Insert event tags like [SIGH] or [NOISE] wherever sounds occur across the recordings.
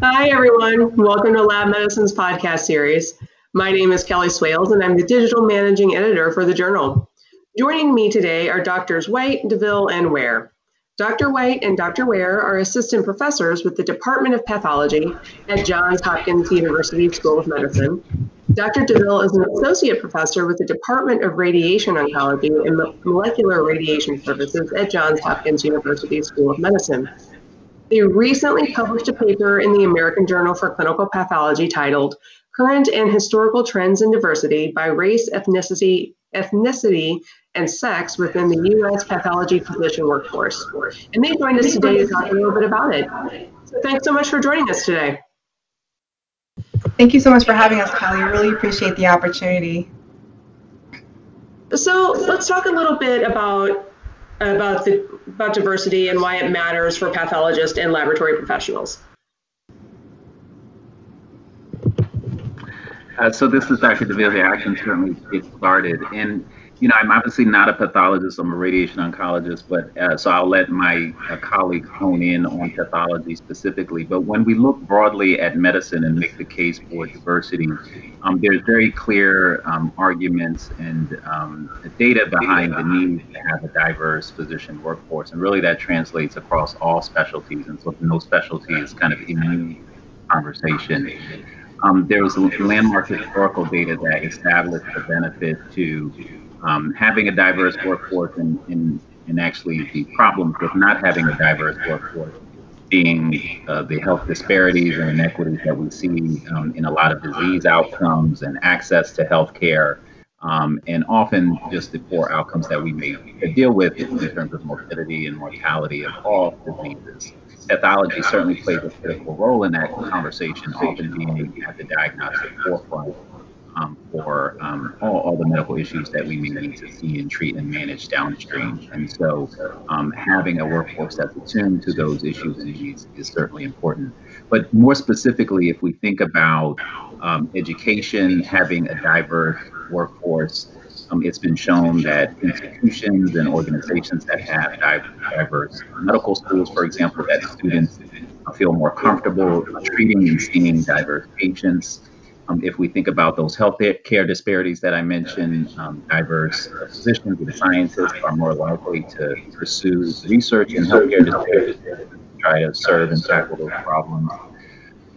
Hi, everyone. Welcome to Lab Medicine's podcast series. My name is Kelly Swails, and I'm the digital managing editor for the journal. Joining me today are Doctors White, DeVille, and Ware. Dr. White and Dr. Ware are assistant professors with the Department of Pathology at Johns Hopkins University School of Medicine. Dr. DeVille is an associate professor with the Department of Radiation Oncology and Molecular Radiation Sciences at Johns Hopkins University School of Medicine. They recently published a paper in the American Journal for Clinical Pathology titled Current and Historical Trends in Diversity by Race, Ethnicity, Ethnicity, and Sex within the U.S. Pathology Physician Workforce. And they joined us today to talk a little bit about it. So thanks so much for joining us today. Thank you so much for having us, Kelly. I really appreciate the opportunity. So let's talk a little bit about about the about diversity and why it matters for pathologists and laboratory professionals. Uh, so this is Dr. DeVille. I can certainly get started. And you know, I'm obviously not a pathologist, I'm a radiation oncologist, but uh, so I'll let my uh, colleagues hone in on pathology specifically. But when we look broadly at medicine and make the case for diversity, um, there's very clear um, arguments and um, data behind the need to have a diverse physician workforce. And really that translates across all specialties. And so no specialty is kind of immune conversation. Um, there was landmark historical data that established the benefit to um, having a diverse workforce and, and, and actually the problems with not having a diverse workforce being uh, the health disparities and inequities that we see um, in a lot of disease outcomes and access to health care, um, and often just the poor outcomes that we may deal with in terms of morbidity and mortality of all diseases. Pathology certainly plays a critical role in that conversation, often being at the diagnostic forefront um, for um, all, all, the medical issues that we may need to see and treat and manage downstream. And so, um, having a workforce that's attuned to those issues and needs is certainly important. But more specifically, if we think about um, education, having a diverse workforce, um, it's been shown that institutions and organizations that have diverse medical schools, for example, that students feel more comfortable treating and seeing diverse patients. Um, if we think about those health care disparities that I mentioned, um, diverse physicians and scientists are more likely to pursue research in healthcare disparities, try to serve and tackle those problems.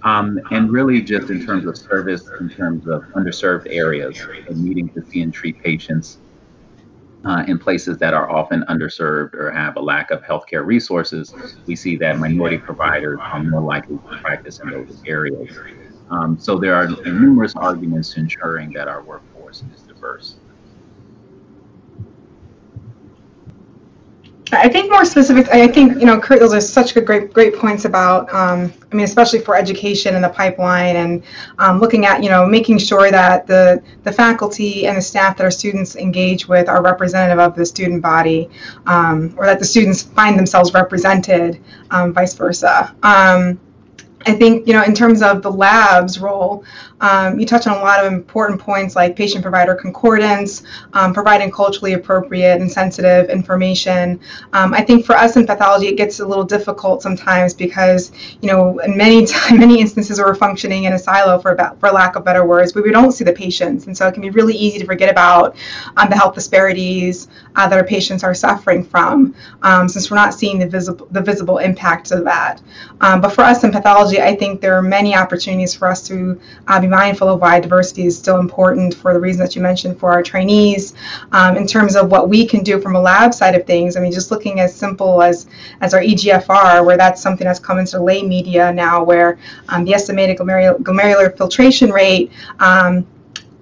Um, and really just in terms of service, in terms of underserved areas and needing to see and treat patients uh, in places that are often underserved or have a lack of healthcare resources, we see that minority providers are more likely to practice in those areas. Um, so there are numerous arguments ensuring that our workforce is diverse. I think more specific. I think you know, Kurt, those are such good, great, great points about. Um, I mean, especially for education and the pipeline, and um, looking at you know, making sure that the the faculty and the staff that our students engage with are representative of the student body, um, or that the students find themselves represented, um, vice versa. I think, you know, in terms of the lab's role, um, you touched on a lot of important points like patient provider concordance, um, providing culturally appropriate and sensitive information. Um, I think for us in pathology, it gets a little difficult sometimes because, you know, in many [LAUGHS] many instances we're functioning in a silo for about, for lack of better words, but we don't see the patients, and so it can be really easy to forget about um, the health disparities uh, that our patients are suffering from, um, since we're not seeing the visible the visible impacts of that. Um, but for us in pathology, I think there are many opportunities for us to uh, be mindful of why diversity is still important for the reason that you mentioned for our trainees. Um, in terms of what we can do from a lab side of things, I mean, just looking as simple as, as our EGFR, where that's something that's come into lay media now, where um, the estimated glomerular, glomerular filtration rate um,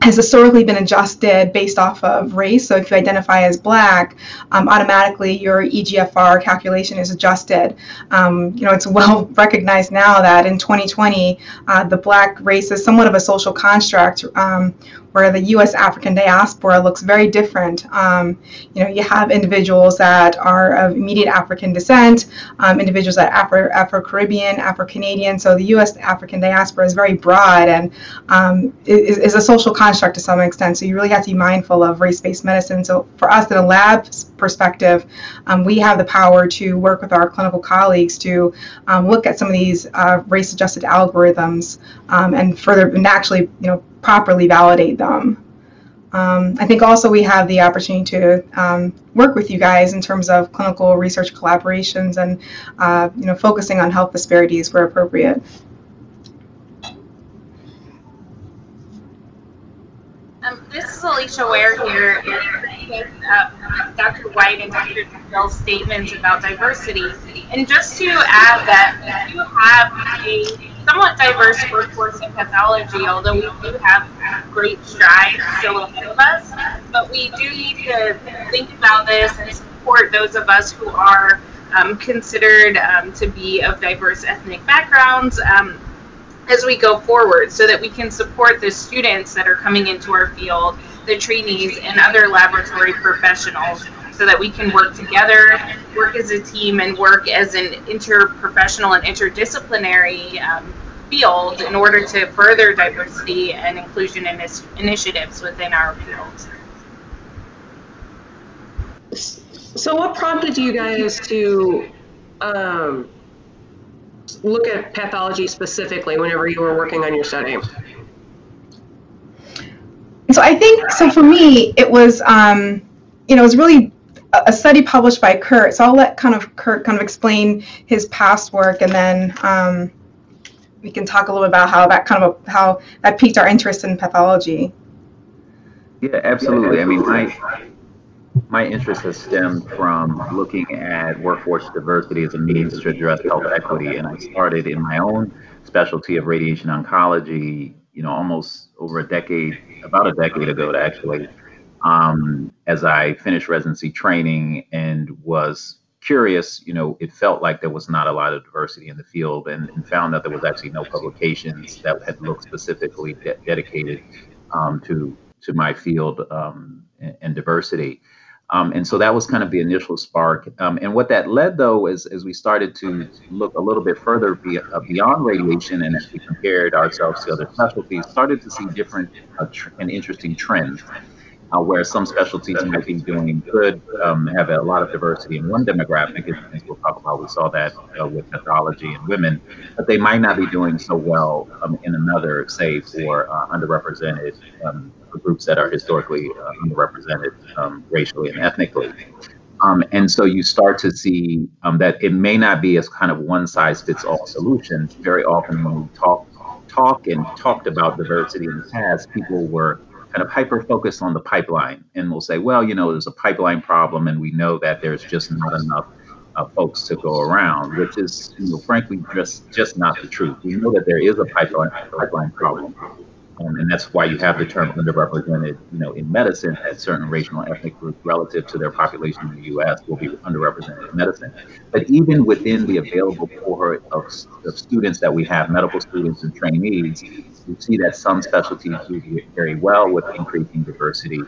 has historically been adjusted based off of race. So if you identify as black, um, automatically your EGFR calculation is adjusted. Um, you know, it's well [LAUGHS] recognized now that in 2020, uh, the black race is somewhat of a social construct um, where the U.S. African diaspora looks very different. Um, you know, you have individuals that are of immediate African descent, um, individuals that are Afro Caribbean, Afro Canadian. So the U.S. African diaspora is very broad and um, is, is, a social construct to some extent. So you really have to be mindful of race-based medicine. So for us, in a lab perspective, um, we have the power to work with our clinical colleagues to um, look at some of these uh, race-adjusted algorithms um, and further and actually, you know, properly validate them. Um, I think also we have the opportunity to um, work with you guys in terms of clinical research collaborations and uh, you know focusing on health disparities where appropriate. Um, this is Alisha Ware here with uh, Dr. White and Dr. Bell's statements about diversity. And just to add that you have a somewhat diverse workforce in pathology, although we do have great strides still ahead of us. But we do need to think about this and support those of us who are um, considered um, to be of diverse ethnic backgrounds um, as we go forward so that we can support the students that are coming into our field, the trainees, and other laboratory professionals so that we can work together, work as a team, and work as an interprofessional and interdisciplinary um, field in order to further diversity and inclusion initiatives within our field. So, what prompted you guys to um, look at pathology specifically whenever you were working on your study? So, I think so. For me, it was um, you know it was really a study published by Kurt. So I'll let kind of Kurt kind of explain his past work, and then um, we can talk a little bit about how that kind of how that piqued our interest in pathology. Yeah, absolutely. I mean, my my interest has stemmed from looking at workforce diversity as a means to address health equity, and I started in my own specialty of radiation oncology. You know, almost over a decade, about a decade ago, actually, um, as I finished residency training and was curious, you know, it felt like there was not a lot of diversity in the field and, and found that there was actually no publications that had looked specifically de- dedicated um, to to my field um, and, and, diversity. Um, and so that was kind of the initial spark. Um, and what that led, though, is as we started to look a little bit further be, uh, beyond radiation and as we compared ourselves to other specialties, started to see different uh, tr- and interesting trends uh, where some specialties might be doing good, um, have a lot of diversity in one demographic, as we'll talk about. We saw that uh, with pathology and women, but they might not be doing so well um, in another, say, for uh, underrepresented um, groups that are historically uh, underrepresented um, racially and ethnically. Um, and so you start to see um, that it may not be as kind of one size fits all solution. Very often when we talk talk and talked about diversity in the past, people were kind of hyper focused on the pipeline and we'll say, well, you know, there's a pipeline problem and we know that there's just not enough uh, folks to go around, which is, you know, frankly, just just not the truth. We know that there is a pipeline pipeline problem, um, and that's why you have the term underrepresented, you know, in medicine, that certain racial and ethnic groups relative to their population in the U.S. will be underrepresented in medicine. But even within the available cohort of, of students that we have, medical students and trainees, you see that some specialties do very well with increasing diversity,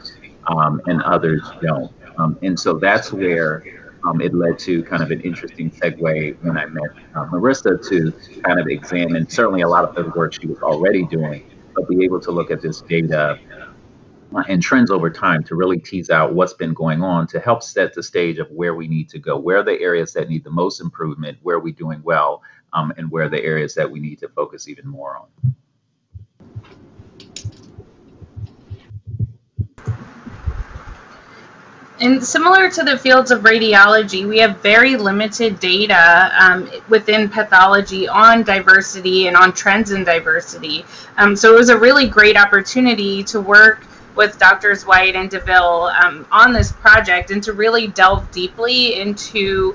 um, and others don't. Um, and so that's where um, it led to kind of an interesting segue when I met uh, Marissa to kind of examine certainly a lot of the work she was already doing but be able to look at this data uh, and trends over time to really tease out what's been going on to help set the stage of where we need to go, where are the areas that need the most improvement, where are we doing well, um, and where are the areas that we need to focus even more on. And similar to the fields of radiology, we have very limited data um, within pathology on diversity and on trends in diversity. Um, so it was a really great opportunity to work with Doctors White and DeVille um, on this project and to really delve deeply into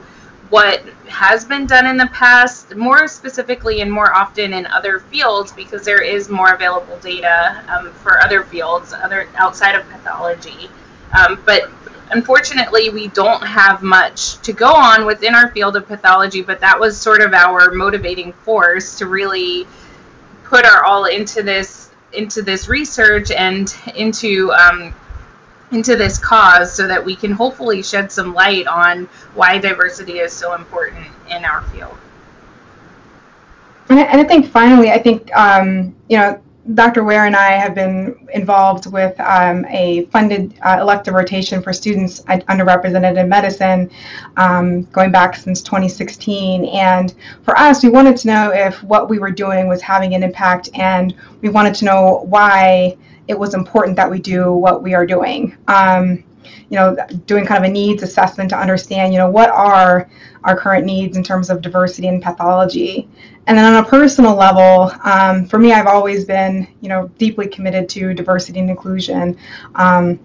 what has been done in the past, more specifically and more often in other fields, because there is more available data um, for other fields, other outside of pathology. Um, but unfortunately, we don't have much to go on within our field of pathology, but that was sort of our motivating force to really put our all into this into this research and into um, into this cause so that we can hopefully shed some light on why diversity is so important in our field. And I, think finally, I think um, you know Dr. Ware and I have been involved with um, a funded uh, elective rotation for students underrepresented in medicine um, going back since 2016. And for us, we wanted to know if what we were doing was having an impact, and we wanted to know why it was important that we do what we are doing. Um, you know, doing kind of a needs assessment to understand, you know, what are our current needs in terms of diversity and pathology. And then on a personal level, um, for me, I've always been, you know, deeply committed to diversity and inclusion. Um,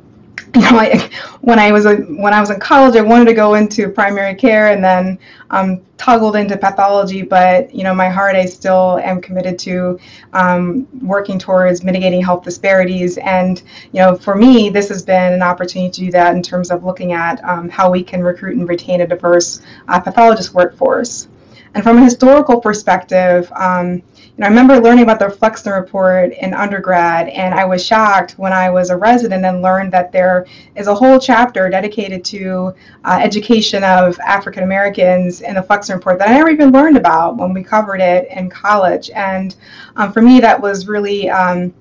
[LAUGHS] you know, I, when I was a, when I was in college, I wanted to go into primary care and then um, toggled into pathology. But you know, my heart, I still am committed to um, working towards mitigating health disparities. And you know, for me, this has been an opportunity to do that in terms of looking at um, how we can recruit and retain a diverse uh, pathologist workforce. And from a historical perspective, um, you know, I remember learning about the Flexner report in undergrad, and I was shocked when I was a resident and learned that there is a whole chapter dedicated to uh, education of African Americans in the Flexner report that I never even learned about when we covered it in college. And um, for me, that was really um,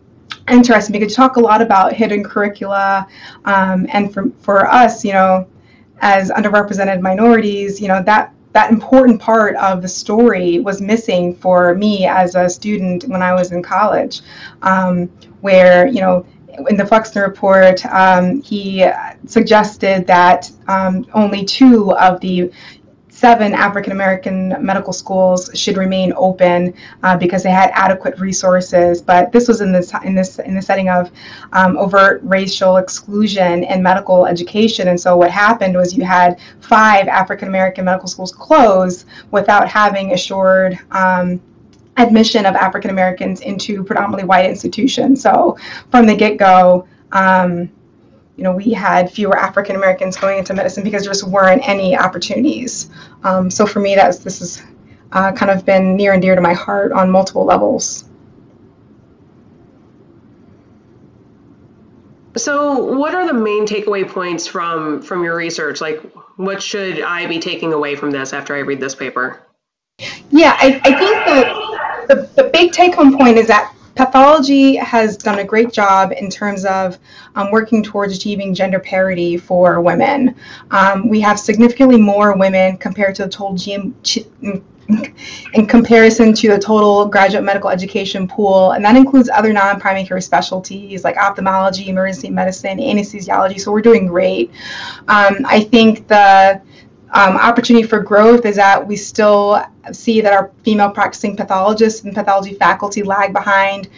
interesting because you talk a lot about hidden curricula, um, and for for us, you know, as underrepresented minorities, you know that that important part of the story was missing for me as a student when I was in college, um, where you know in the Flexner report, um, he suggested that um, only two of the seven African American medical schools should remain open uh, because they had adequate resources. But this was in this in this in the setting of um, overt racial exclusion in medical education. And so what happened was you had five African American medical schools close without having assured. Um, admission of African Americans into predominantly white institutions. So from the get go, um, you know, we had fewer African Americans going into medicine because there just weren't any opportunities. Um, so for me, that's this has uh, kind of been near and dear to my heart on multiple levels. So, what are the main takeaway points from from your research? Like, what should I be taking away from this after I read this paper? Yeah, I, I think the, the, the big take home point is that pathology has done a great job in terms of um, working towards achieving gender parity for women. Um, we have significantly more women compared to the total GM, [LAUGHS] in comparison to the total graduate medical education pool, and that includes other non-primary care specialties like ophthalmology, emergency medicine, anesthesiology. So we're doing great. Um, I think the um, opportunity for growth is that we still see that our female practicing pathologists and pathology faculty lag behind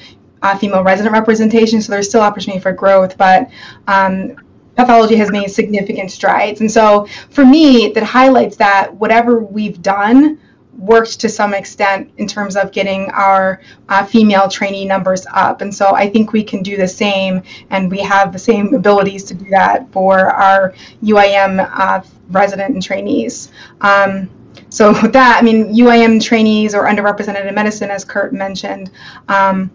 uh, female resident representation, so there's still opportunity for growth, but um, pathology has made significant strides. And so for me, that highlights that whatever we've done worked to some extent in terms of getting our uh, female trainee numbers up. And so I think we can do the same, and we have the same abilities to do that for our UIM uh, resident and trainees. Um, so [LAUGHS] with that, I mean, UIM trainees or underrepresented in medicine, as Kurt mentioned, um,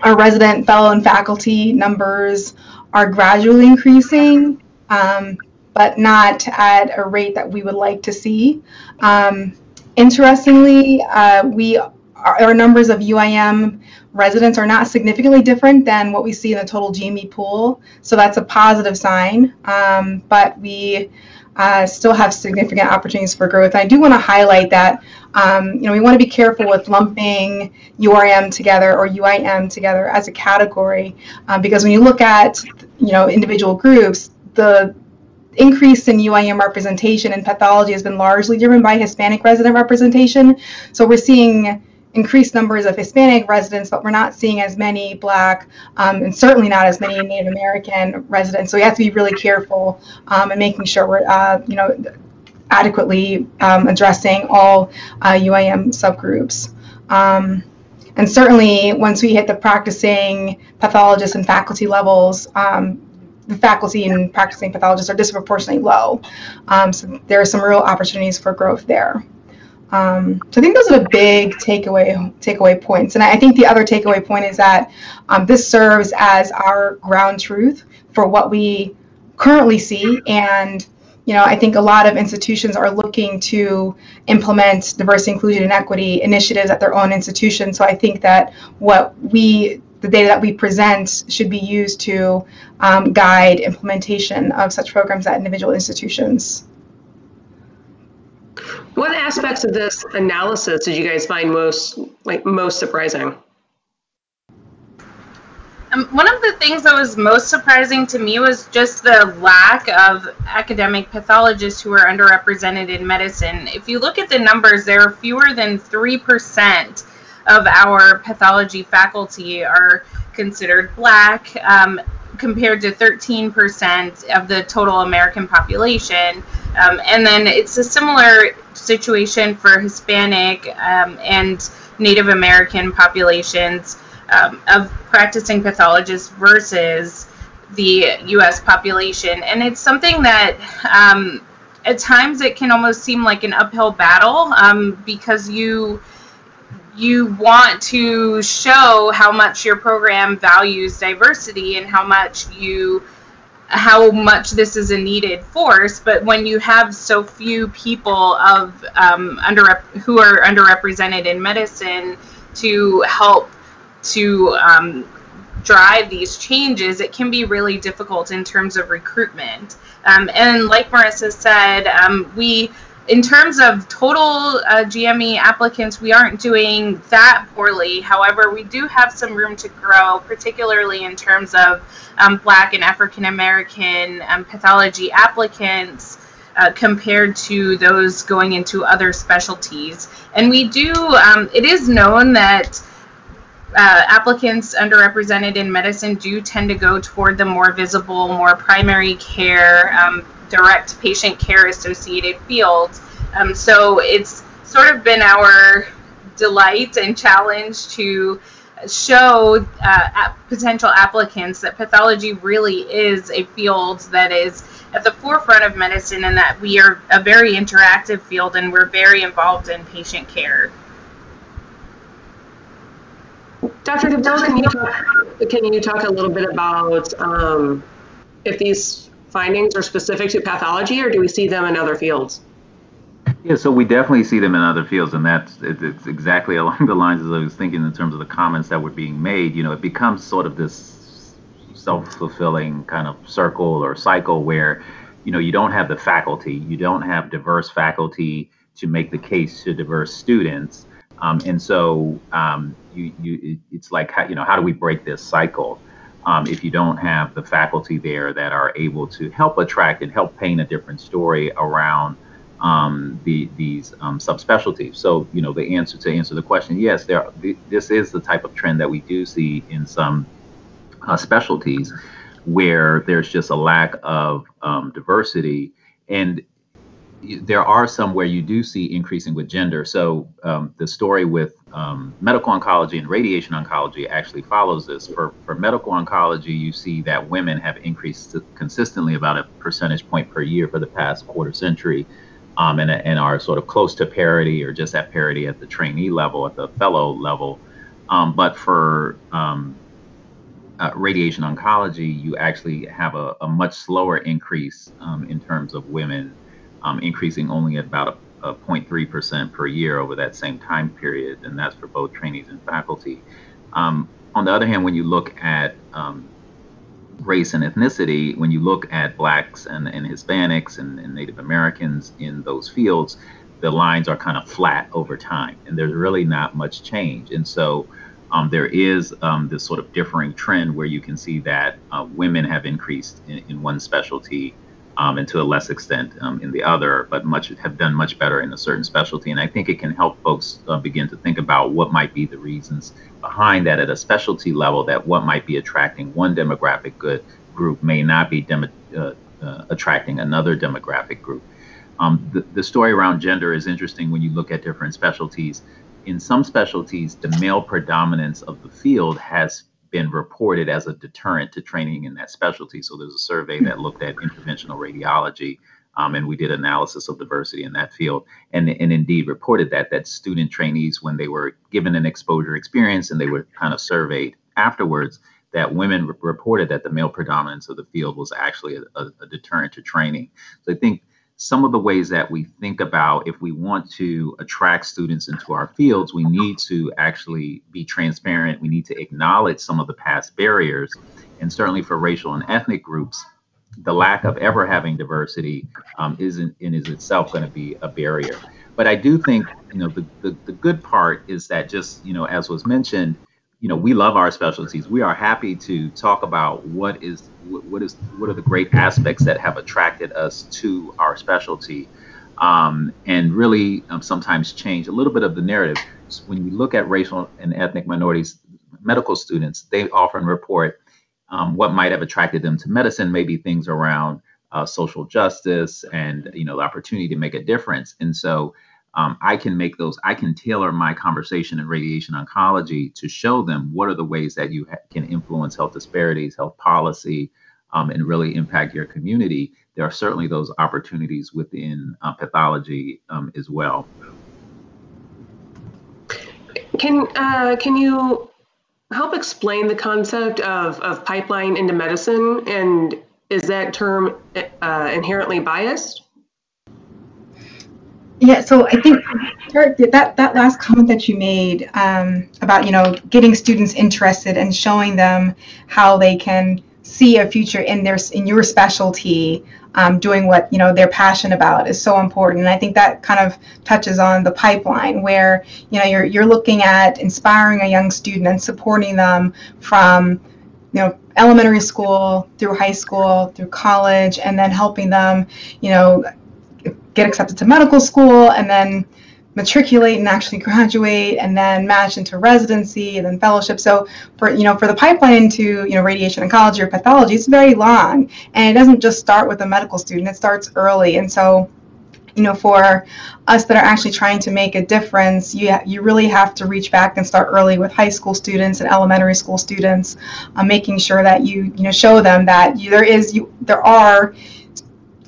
our resident, fellow, and faculty numbers are gradually increasing, um, but not at a rate that we would like to see. Um, interestingly, uh, we our numbers of UIM residents are not significantly different than what we see in the total GME pool, so that's a positive sign. Um, but we uh, still have significant opportunities for growth. I do want to highlight that um, you know we want to be careful with lumping URM together or UIM together as a category uh, because when you look at you know individual groups, the increase in UIM representation in pathology has been largely driven by Hispanic resident representation. So we're seeing increased numbers of Hispanic residents, but we're not seeing as many Black um, and certainly not as many Native American residents. So we have to be really careful um, and making sure we're, uh, you know, adequately um, addressing all uh, UIM subgroups. Um, and certainly, once we hit the practicing pathologist and faculty levels, um, the faculty and practicing pathologists are disproportionately low. Um, so there are some real opportunities for growth there. Um, so I think those are the big takeaway takeaway points. And I think the other takeaway point is that um, this serves as our ground truth for what we currently see. And you know, I think a lot of institutions are looking to implement diversity, inclusion, and equity initiatives at their own institutions. So I think that what we the data that we present should be used to um, guide implementation of such programs at individual institutions. What aspects of this analysis did you guys find most like most surprising? Um, one of the things that was most surprising to me was just the lack of academic pathologists who are underrepresented in medicine. If you look at the numbers, there are fewer than 3% of our pathology faculty are considered black, um, compared to 13% of the total American population. Um, and then it's a similar situation for Hispanic um, and Native American populations um, of practicing pathologists versus the U.S. population. And it's something that um, at times it can almost seem like an uphill battle um, because you you want to show how much your program values diversity and how much you how much this is a needed force but when you have so few people of um, under who are underrepresented in medicine to help to um, drive these changes, it can be really difficult in terms of recruitment. Um, and like Marissa said, um, we, in terms of total uh, GME applicants, we aren't doing that poorly. However, we do have some room to grow, particularly in terms of um, Black and African American um, pathology applicants. Uh, compared to those going into other specialties. And we do, um, it is known that uh, applicants underrepresented in medicine do tend to go toward the more visible, more primary care, um, direct patient care associated fields. Um, so it's sort of been our delight and challenge to show uh, potential applicants that pathology really is a field that is at the forefront of medicine and that we are a very interactive field and we're very involved in patient care. Dr. DeVille, can you talk, can you talk a little bit about um, if these findings are specific to pathology or do we see them in other fields? Yeah, so we definitely see them in other fields, and that's it's exactly [LAUGHS] along the lines as I was thinking in terms of the comments that were being made. You know, it becomes sort of this self-fulfilling kind of circle or cycle where, you know, you don't have the faculty, you don't have diverse faculty to make the case to diverse students, um, and so um, you, you, it's like, how, you know, how do we break this cycle? Um, if you don't have the faculty there that are able to help attract and help paint a different story around um, the, these um, subspecialties. So, you know, the answer to answer the question, yes, there. This is the type of trend that we do see in some uh, specialties where there's just a lack of um, diversity, and there are some where you do see increasing with gender. So um, the story with um, medical oncology and radiation oncology actually follows this. For, for medical oncology, you see that women have increased consistently about a percentage point per year for the past quarter century um, and, and are sort of close to parity or just at parity at the trainee level, at the fellow level. Um, but for um, uh, radiation oncology, you actually have a, a much slower increase um, in terms of women um, increasing only at about a, a 0.3% per year over that same time period, and that's for both trainees and faculty. Um, on the other hand, when you look at um, race and ethnicity, when you look at blacks and, and Hispanics and, and, Native Americans in those fields, the lines are kind of flat over time, and there's really not much change. And so um, there is um, this sort of differing trend where you can see that uh, women have increased in, in one specialty um, and to a less extent um, in the other, but much have done much better in a certain specialty. And I think it can help folks uh, begin to think about what might be the reasons behind that at a specialty level. That what might be attracting one demographic good group may not be uh, uh, attracting another demographic group. Um, the, the story around gender is interesting when you look at different specialties. In some specialties, the male predominance of the field has been reported as a deterrent to training in that specialty. So there's a survey that looked at interventional radiology Um, and we did analysis of diversity in that field and, and indeed reported that that student trainees when they were given an exposure experience and they were kind of surveyed afterwards that women re- reported that the male predominance of the field was actually a, a, a deterrent to training so i think some of the ways that we think about if we want to attract students into our fields, we need to actually be transparent. We need to acknowledge some of the past barriers. And certainly for racial and ethnic groups, the lack of ever having diversity um, isn't in is itself going to be a barrier. But I do think, you know, the, the, the good part is that just, you know, as was mentioned, you know we love our specialties. We are happy to talk about what is what is what are the great aspects that have attracted us to our specialty um, and really um, sometimes change a little bit of the narrative. When you look at racial and ethnic minorities medical students they often report um, what might have attracted them to medicine maybe things around uh, social justice and you know the opportunity to make a difference. And so um, I can make those, I can tailor my conversation in radiation oncology to show them what are the ways that you ha- can influence health disparities, health policy, um, and really impact your community. There are certainly those opportunities within uh, pathology um, as well. Can uh, can you help explain the concept of, of pipeline into medicine and is that term uh, inherently biased? Yeah, so I think that that last comment that you made um, about you know getting students interested and showing them how they can see a future in their in your specialty, um, doing what you know they're passionate about is so important. And I think that kind of touches on the pipeline where you know you're you're looking at inspiring a young student and supporting them from you know elementary school through high school through college and then helping them you know get accepted to medical school and then matriculate and actually graduate and then match into residency and then fellowship. So for you know for the pipeline into you know radiation oncology or pathology it's very long. And it doesn't just start with a medical student it starts early. And so you know for us that are actually trying to make a difference you ha- you really have to reach back and start early with high school students and elementary school students uh, making sure that you you know show them that you, there is you there are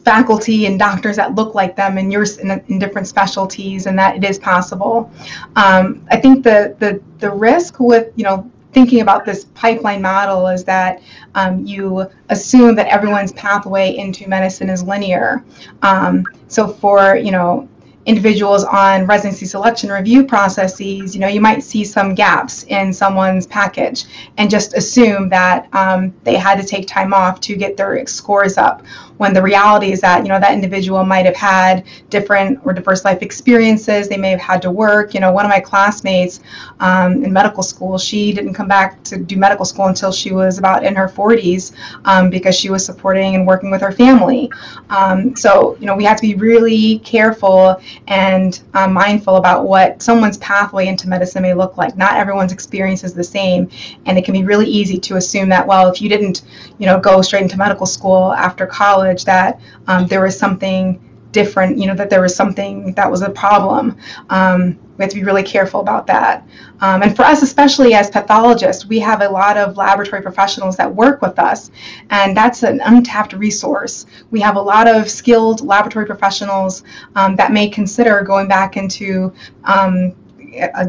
faculty and doctors that look like them in your in, in different specialties and that it is possible. Um, i think the, the the risk with you know thinking about this pipeline model is that um, you assume that everyone's pathway into medicine is linear. Um, so for you know individuals on residency selection review processes, you know, you might see some gaps in someone's package and just assume that um, they had to take time off to get their scores up when the reality is that you know that individual might have had different or diverse life experiences. They may have had to work. You know one of my classmates um, in medical school she didn't come back to do medical school until she was about in her 40s um, because she was supporting and working with her family. Um, so you know we have to be really careful and um, mindful about what someone's pathway into medicine may look like. Not everyone's experience is the same and it can be really easy to assume that well if you didn't you know go straight into medical school after college acknowledge that um, there was something different, you know, that there was something that was a problem. Um, we have to be really careful about that. Um, and for us, especially as pathologists, we have a lot of laboratory professionals that work with us, and that's an untapped resource. We have a lot of skilled laboratory professionals um, that may consider going back into um,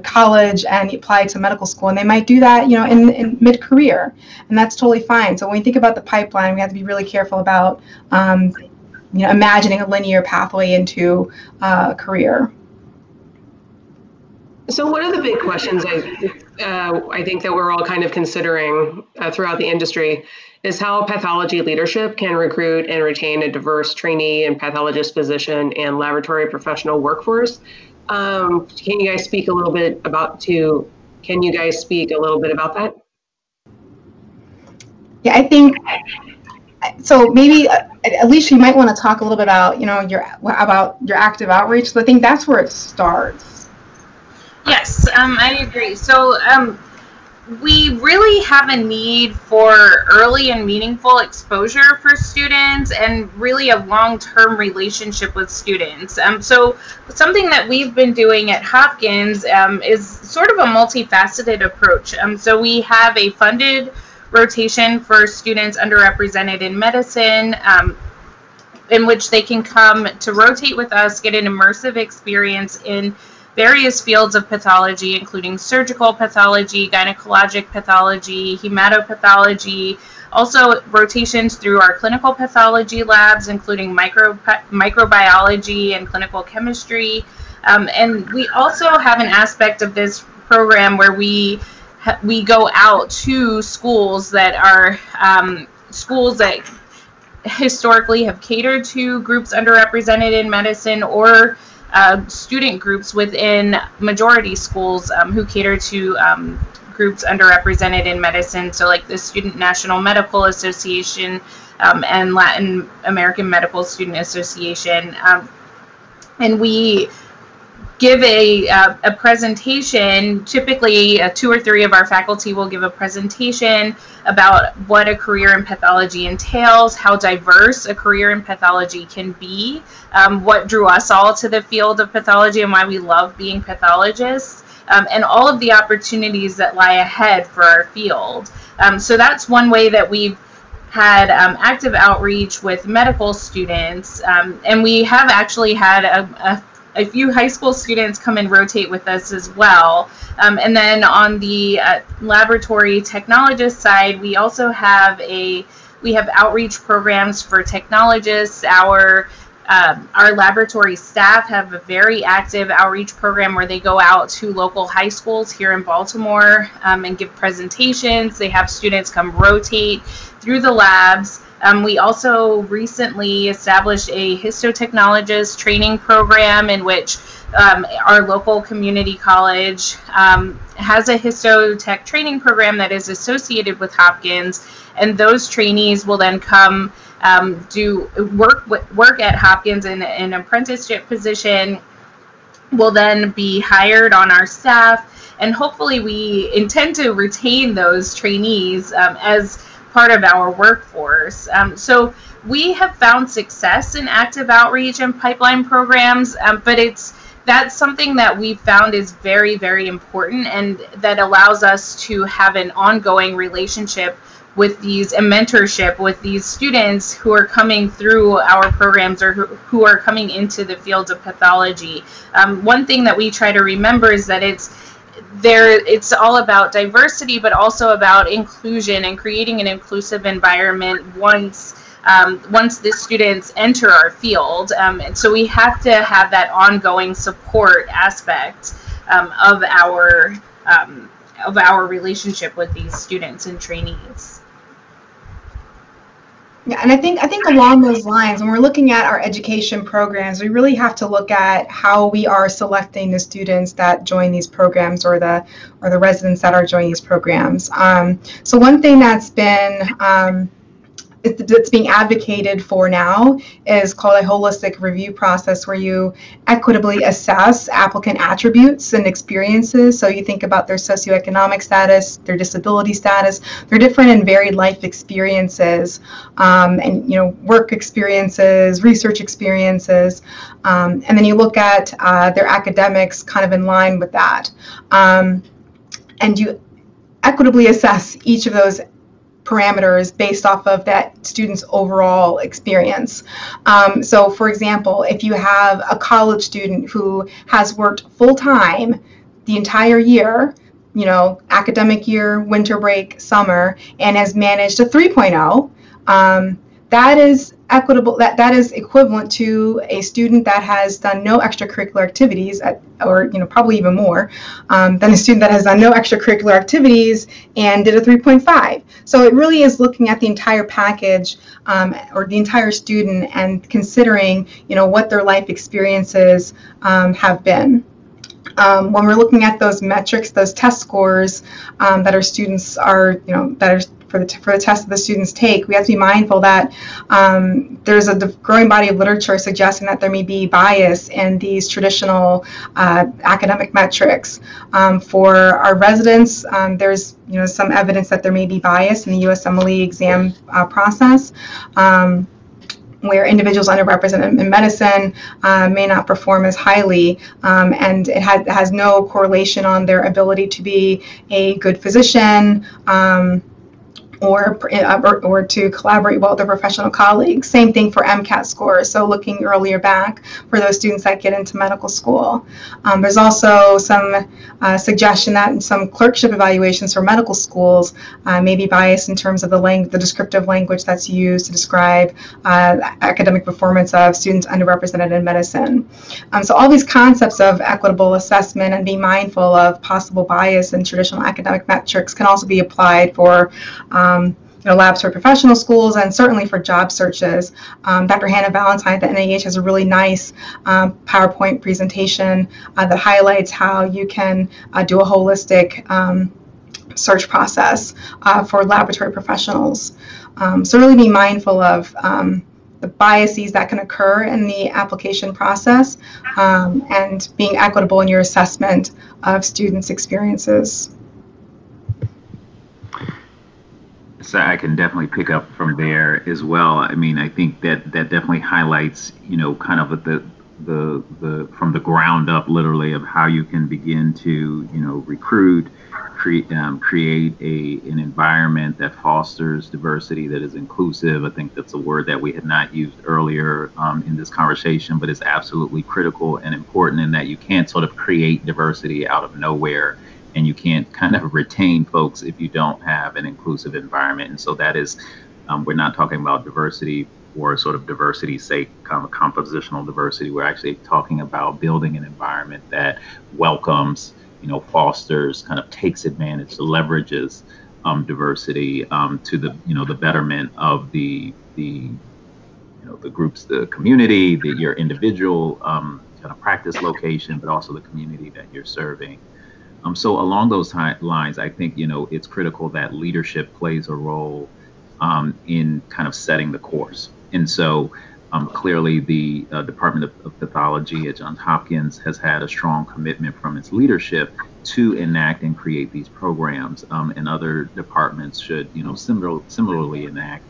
college and apply to medical school and they might do that you know in, in mid-career and that's totally fine. So when we think about the pipeline we have to be really careful about um, you know imagining a linear pathway into uh, a career. So one of the big questions I, uh, I think that we're all kind of considering uh, throughout the industry is how pathology leadership can recruit and retain a diverse trainee and pathologist physician and laboratory professional workforce um, can you guys speak a little bit about to? Can you guys speak a little bit about that? Yeah, I think so. Maybe uh, at least you might want to talk a little bit about you know your about your active outreach. So I think that's where it starts. Yes, um, I agree. So um, we really have a need for early and meaningful exposure for students and really a long-term relationship with students. Um, so something that we've been doing at Hopkins um, is sort of a multifaceted approach. Um, so we have a funded rotation for students underrepresented in medicine. Um, in which they can come to rotate with us, get an immersive experience in various fields of pathology, including surgical pathology, gynecologic pathology, hematopathology, also rotations through our clinical pathology labs, including micro, microbiology and clinical chemistry. Um, and we also have an aspect of this program where we we go out to schools that are um, schools that historically have catered to groups underrepresented in medicine or uh, student groups within majority schools um, who cater to um, groups underrepresented in medicine. So, like the Student National Medical Association um, and Latin American Medical Student Association. Um, and we give a, uh, a presentation. Typically, uh, two or three of our faculty will give a presentation about what a career in pathology entails, how diverse a career in pathology can be, um, what drew us all to the field of pathology, and why we love being pathologists. Um, and all of the opportunities that lie ahead for our field. Um, so that's one way that we've had um, active outreach with medical students, um, and we have actually had a, a a few high school students come and rotate with us as well. Um, and then on the uh, laboratory technologist side, we also have a we have outreach programs for technologists. Our um, our laboratory staff have a very active outreach program where they go out to local high schools here in Baltimore um, and give presentations. They have students come rotate through the labs. Um, we also recently established a histotechnologist training program in which um, our local community college um, has a histotech training program that is associated with Hopkins, and those trainees will then come um, do work work at Hopkins in an apprenticeship position. Will then be hired on our staff, and hopefully, we intend to retain those trainees um, as part of our workforce. Um, so we have found success in active outreach and pipeline programs, um, but it's that's something that we found is very, very important and that allows us to have an ongoing relationship with these and mentorship with these students who are coming through our programs or who, are coming into the field of pathology. Um, one thing that we try to remember is that it's there it's all about diversity but also about inclusion and creating an inclusive environment once um, once the students enter our field. Um, and so we have to have that ongoing support aspect um, of our um, of our relationship with these students and trainees yeah, and I think I think along those lines, when we're looking at our education programs, we really have to look at how we are selecting the students that join these programs or the or the residents that are joining these programs. Um, so one thing that's been um, that's being advocated for now is called a holistic review process where you equitably assess applicant attributes and experiences. So you think about their socioeconomic status, their disability status, their different and varied life experiences, um, and you know work experiences, research experiences, um, and then you look at uh, their academics kind of in line with that, um, and you equitably assess each of those parameters based off of that student's overall experience. Um, so, for example, if you have a college student who has worked full time the entire year, you know, academic year, winter break, summer, and has managed a 3.0, um, that is equitable that that is equivalent to a student that has done no extracurricular activities at, or you know probably even more um, than a student that has done no extracurricular activities and did a 3.5 so it really is looking at the entire package um, or the entire student and considering you know what their life experiences um, have been. Um, when we're looking at those metrics, those test scores um, that our students are, you know, that are for the, t- for the test that the students take, we have to be mindful that um, there's a growing body of literature suggesting that there may be bias in these traditional uh, academic metrics. Um, for our residents, um, there's you know some evidence that there may be bias in the USMLE exam uh, process. Um, where individuals underrepresented in medicine uh, may not perform as highly, um, and it has, has no correlation on their ability to be a good physician, um, or, or to collaborate well with their professional colleagues. Same thing for MCAT scores, so looking earlier back for those students that get into medical school. Um, there's also some uh, suggestion that in some clerkship evaluations for medical schools uh, may be biased in terms of the, lang- the descriptive language that's used to describe uh, academic performance of students underrepresented in medicine. Um, so all these concepts of equitable assessment and being mindful of possible bias in traditional academic metrics can also be applied for um, you know, labs for professional schools and certainly for job searches. Um, Dr. Hannah Valentine at the NIH has a really nice um, PowerPoint presentation uh, that highlights how you can uh, do a holistic um, search process uh, for laboratory professionals. Um, so really be mindful of um, the biases that can occur in the application process um, and being equitable in your assessment of students' experiences. So I can definitely pick up from there as well. I mean, I think that that definitely highlights, you know, kind of the the the from the ground up, literally, of how you can begin to, you know, recruit, create um, create a an environment that fosters diversity, that is inclusive. I think that's a word that we had not used earlier um, in this conversation, but it's absolutely critical and important in that you can't sort of create diversity out of nowhere and you can't kind of retain folks if you don't have an inclusive environment. And so that is, um, we're not talking about diversity for sort of diversity sake, kind of compositional diversity. We're actually talking about building an environment that welcomes, you know, fosters, kind of takes advantage, leverages um, diversity um, to the, you know, the betterment of the the you know the groups, the community, the, your individual um, kind of practice location, but also the community that you're serving. Um, so along those lines, I think you know it's critical that leadership plays a role um, in kind of setting the course. And so um, clearly, the uh, Department of, of, Pathology at Johns Hopkins has had a strong commitment from its leadership to enact and create these programs, um, and other departments should you know similar, similarly enact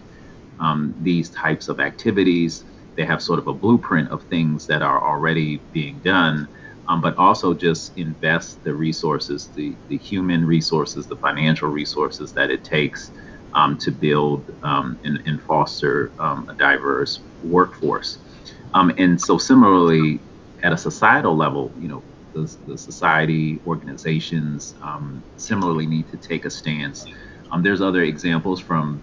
um, these types of activities. They have sort of a blueprint of things that are already being done um, but also just invest the resources, the, the human resources, the financial resources that it takes um, to build um, and, and, foster um, a diverse workforce. Um, and so, similarly, at a societal level, you know, the, the society organizations um, similarly need to take a stance. there's other examples from,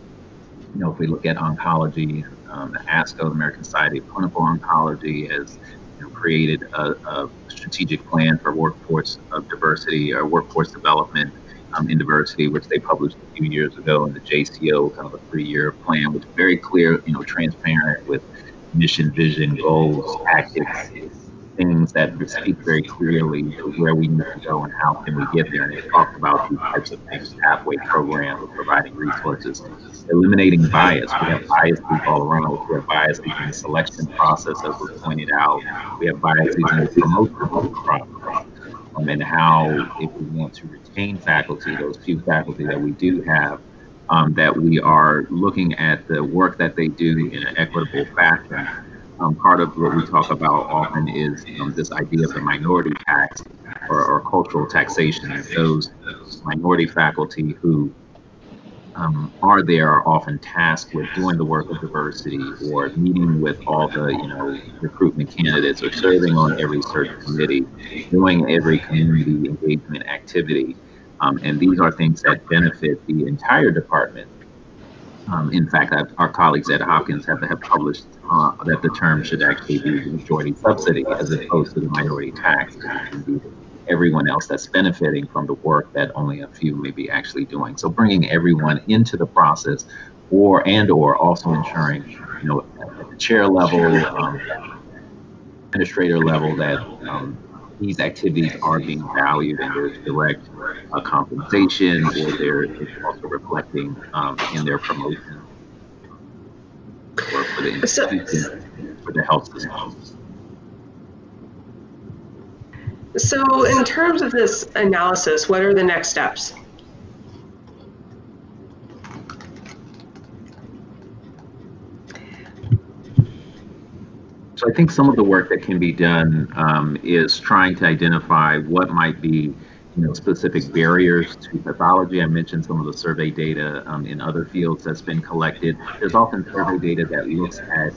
you know, if we look at oncology, the ASCO, the American Society of Clinical Oncology, has created a, a, strategic plan for workforce of diversity or workforce development um, in diversity, which they published a few years ago in the JCO, kind of a three-year plan, which very clear, you know, transparent with mission, vision, goals, tactics, things that speak very clearly to where we need to go and how can we get there. And they talk about these types of things, pathway programs, providing resources, eliminating bias. We have biases all around. Us. We have bias in the selection process, as was pointed out. We have biases in the promotion process. Um, and how, if we want to retain faculty, those few faculty that we do have, um, that we are looking at the work that they do in an equitable fashion um, part of what we talk about often is um, this idea of the minority tax or, or cultural taxation. Those minority faculty who um, are there are often tasked with doing the work of diversity or meeting with all the you know recruitment candidates or serving on every search committee, doing every community engagement activity. Um, and these are things that benefit the entire department um, in fact, I've, our colleagues at Hopkins have, have published uh, that the term should actually be the majority subsidy as opposed to the minority tax. Everyone else that's benefiting from the work that only a few may be actually doing. So bringing everyone into the process, or and or also ensuring, you know, at the chair level, um, administrator level, that um, these activities are being valued and there's direct uh, compensation or they're also reflecting um, in their promotion or for the institution, for the health system. So in terms of this analysis, what are the next steps? I think some of the work that can be done um, is trying to identify what might be you know, specific barriers to pathology. I mentioned some of the survey data um, in other fields that's been collected. There's often survey data that looks at,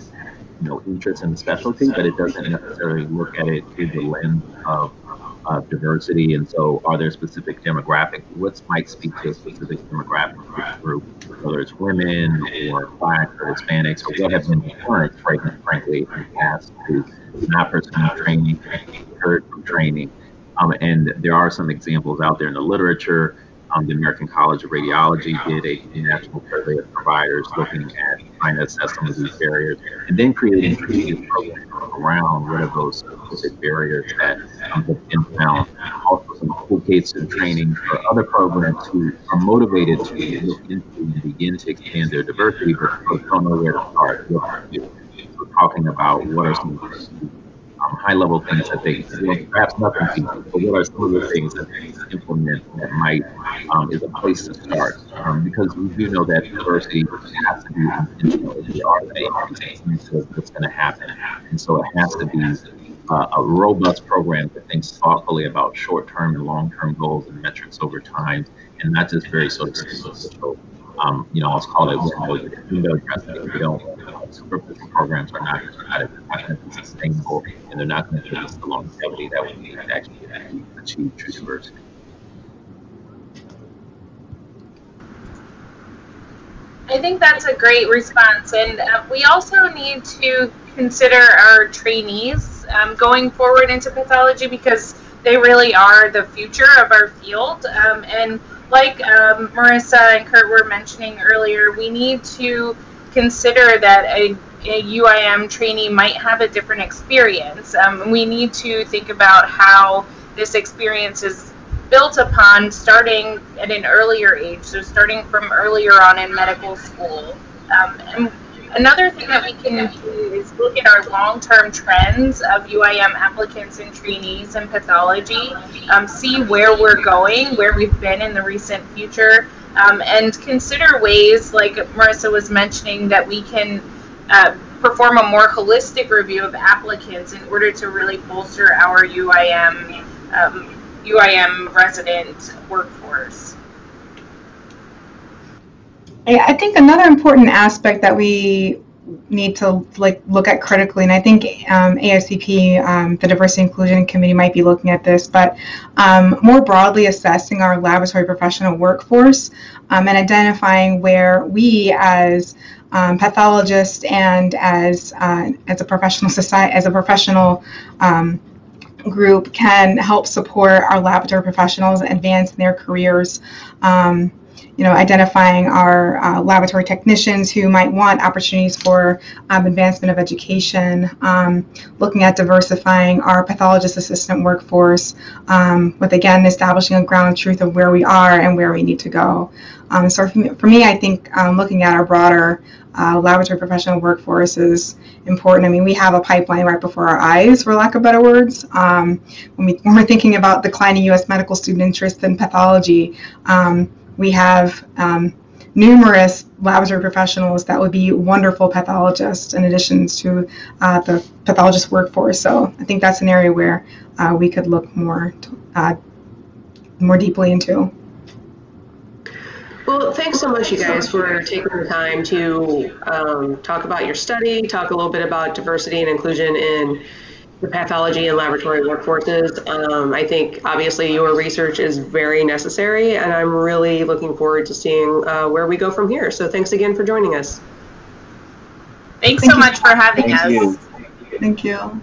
you know, interest in the specialty, but it doesn't necessarily look at it through the lens of uh, diversity. And so, are there specific demographic? What might speak to a specific demographic group, whether it's women or Black or Hispanics, or what have been current, frankly, in the past to not pursuing training, heard from training. Um, and there are some examples out there in the literature. Um, the American College of Radiology did a national survey of providers looking at trying to assess some of these barriers and then creating programs around what are those specific barriers that um, have been found. Also, some case and training for other programs who are motivated to look into and begin to expand their diversity, but don't know where to start. So, talking about what are some high level things that they, well, perhaps nothing people, but what are some of the things that they implement that might um, is a place to start? Um, because we do know that diversity has to be intentional. If we are what's going to happen, and so it has to be uh, a robust program that thinks thoughtfully about short-term and long-term goals and metrics over time, and not just very sort of um, you know, let's call it window, dressing. If we don't, superficial programs are not, not, not going to be sustainable and they're not going to give us the longevity that we need to actually achieve true diversity. I think that's a great response. And uh, we also need to consider our trainees um, going forward into pathology because they really are the future of our field. Um, and like um, Marissa and Kurt were mentioning earlier, we need to consider that a, a UIM trainee might have a different experience. Um, we need to think about how this experience is built upon starting at an earlier age, so starting from earlier on in medical school. Um, and Another thing that we can do is look at our long-term trends of UIM applicants and trainees in pathology, um, see where we're going, where we've been in the recent future, um, and consider ways, like Marissa was mentioning, that we can uh, perform a more holistic review of applicants in order to really bolster our UIM um, UIM resident workforce. I think another important aspect that we need to like look at critically, and I think um, AICP, um, the Diversity Inclusion Committee, might be looking at this, but um, more broadly assessing our laboratory professional workforce um, and identifying where we as um, pathologists and as uh, as a professional society, as a professional um, group, can help support our laboratory professionals advance in their careers. Um, you know, identifying our uh, laboratory technicians who might want opportunities for um, advancement of education, um, looking at diversifying our pathologist assistant workforce, um, with again establishing a ground truth of where we are and where we need to go. Um, so for me, I think um, looking at our broader uh, laboratory professional workforce is important. I mean, we have a pipeline right before our eyes, for lack of better words. Um, when, we, when we're thinking about declining U.S. medical student interest in pathology, um, we have um, numerous laboratory professionals that would be wonderful pathologists in addition to uh, the pathologist workforce. So I think that's an area where uh, we could look more uh, more deeply into. Well, thanks so much, you guys, for taking the time to um, talk about your study, talk a little bit about diversity and inclusion in the pathology and laboratory workforces. Um, I think obviously your research is very necessary, and I'm really looking forward to seeing uh, where we go from here. So thanks again for joining us. Thanks Thank so you. much for having Thank us. You. Thank you.